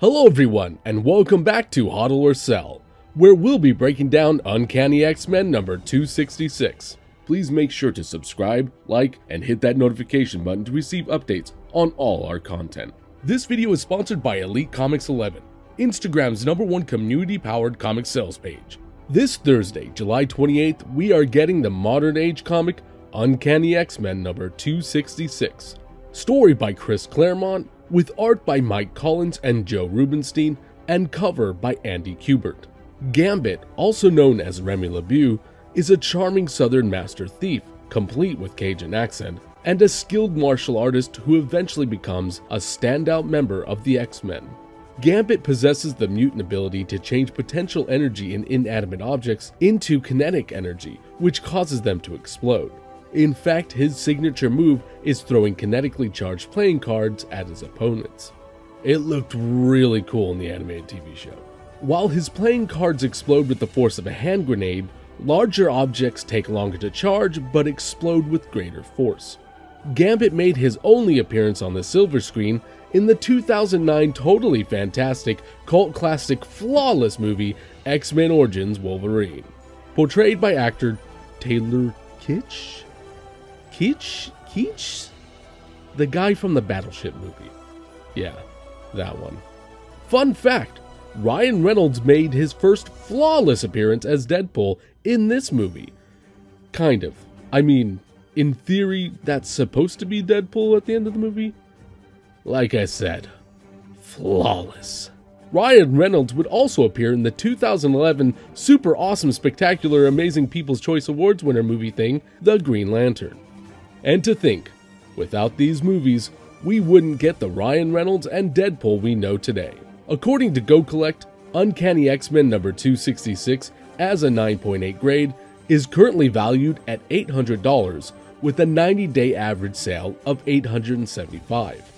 Hello, everyone, and welcome back to Hodl or Sell, where we'll be breaking down Uncanny X Men number 266. Please make sure to subscribe, like, and hit that notification button to receive updates on all our content. This video is sponsored by Elite Comics 11, Instagram's number one community powered comic sales page. This Thursday, July 28th, we are getting the modern age comic Uncanny X Men number 266. Story by Chris Claremont, with art by Mike Collins and Joe Rubinstein, and cover by Andy Kubert. Gambit, also known as Remy LeBeau, is a charming southern master thief, complete with Cajun accent, and a skilled martial artist who eventually becomes a standout member of the X Men. Gambit possesses the mutant ability to change potential energy in inanimate objects into kinetic energy, which causes them to explode. In fact, his signature move is throwing kinetically charged playing cards at his opponents. It looked really cool in the animated TV show. While his playing cards explode with the force of a hand grenade, larger objects take longer to charge but explode with greater force. Gambit made his only appearance on the silver screen in the 2009 totally fantastic, cult classic, flawless movie X Men Origins Wolverine, portrayed by actor Taylor Kitsch? Keach? Keach? The guy from the Battleship movie. Yeah, that one. Fun fact Ryan Reynolds made his first flawless appearance as Deadpool in this movie. Kind of. I mean, in theory, that's supposed to be Deadpool at the end of the movie. Like I said, flawless. Ryan Reynolds would also appear in the 2011 super awesome, spectacular, amazing People's Choice Awards winner movie thing, The Green Lantern. And to think, without these movies, we wouldn't get the Ryan Reynolds and Deadpool we know today. According to GoCollect, Uncanny X Men number 266, as a 9.8 grade, is currently valued at $800 with a 90 day average sale of 875.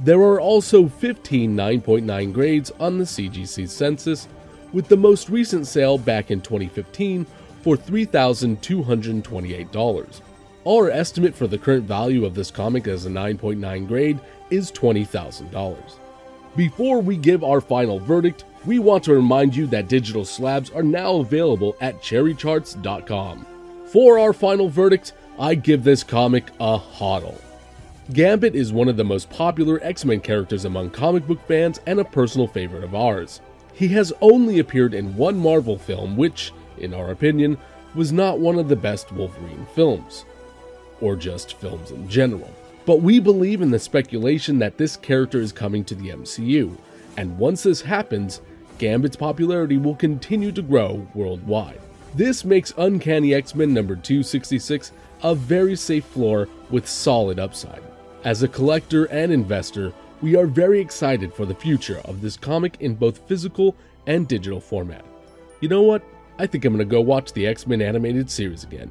There are also 15 9.9 grades on the CGC census, with the most recent sale back in 2015 for $3,228. Our estimate for the current value of this comic as a 9.9 grade is $20,000. Before we give our final verdict, we want to remind you that digital slabs are now available at cherrycharts.com. For our final verdict, I give this comic a hodl. Gambit is one of the most popular X Men characters among comic book fans and a personal favorite of ours. He has only appeared in one Marvel film, which, in our opinion, was not one of the best Wolverine films, or just films in general. But we believe in the speculation that this character is coming to the MCU, and once this happens, Gambit's popularity will continue to grow worldwide. This makes Uncanny X Men number 266 a very safe floor with solid upside. As a collector and investor, we are very excited for the future of this comic in both physical and digital format. You know what? I think I'm gonna go watch the X Men animated series again.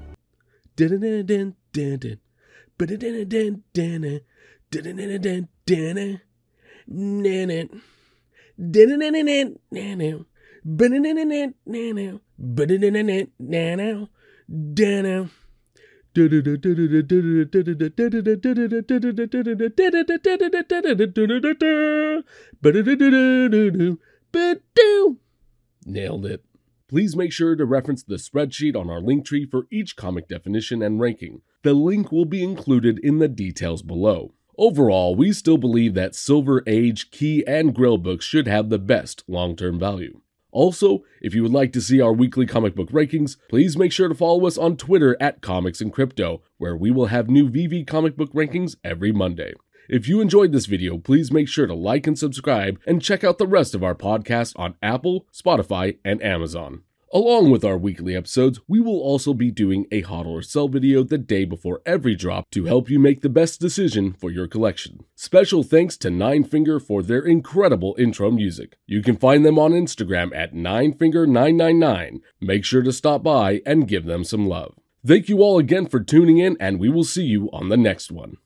Nailed it. Please make sure to reference the spreadsheet on our link tree for each comic definition and ranking. The link will be included in the details below. Overall, we still believe that Silver Age, Key, and Grail books should have the best long term value. Also, if you would like to see our weekly comic book rankings, please make sure to follow us on Twitter at Comics and Crypto, where we will have new VeVe comic book rankings every Monday. If you enjoyed this video, please make sure to like and subscribe and check out the rest of our podcast on Apple, Spotify, and Amazon. Along with our weekly episodes, we will also be doing a hodl or sell video the day before every drop to help you make the best decision for your collection. Special thanks to Nine Finger for their incredible intro music. You can find them on Instagram at ninefinger999. Make sure to stop by and give them some love. Thank you all again for tuning in, and we will see you on the next one.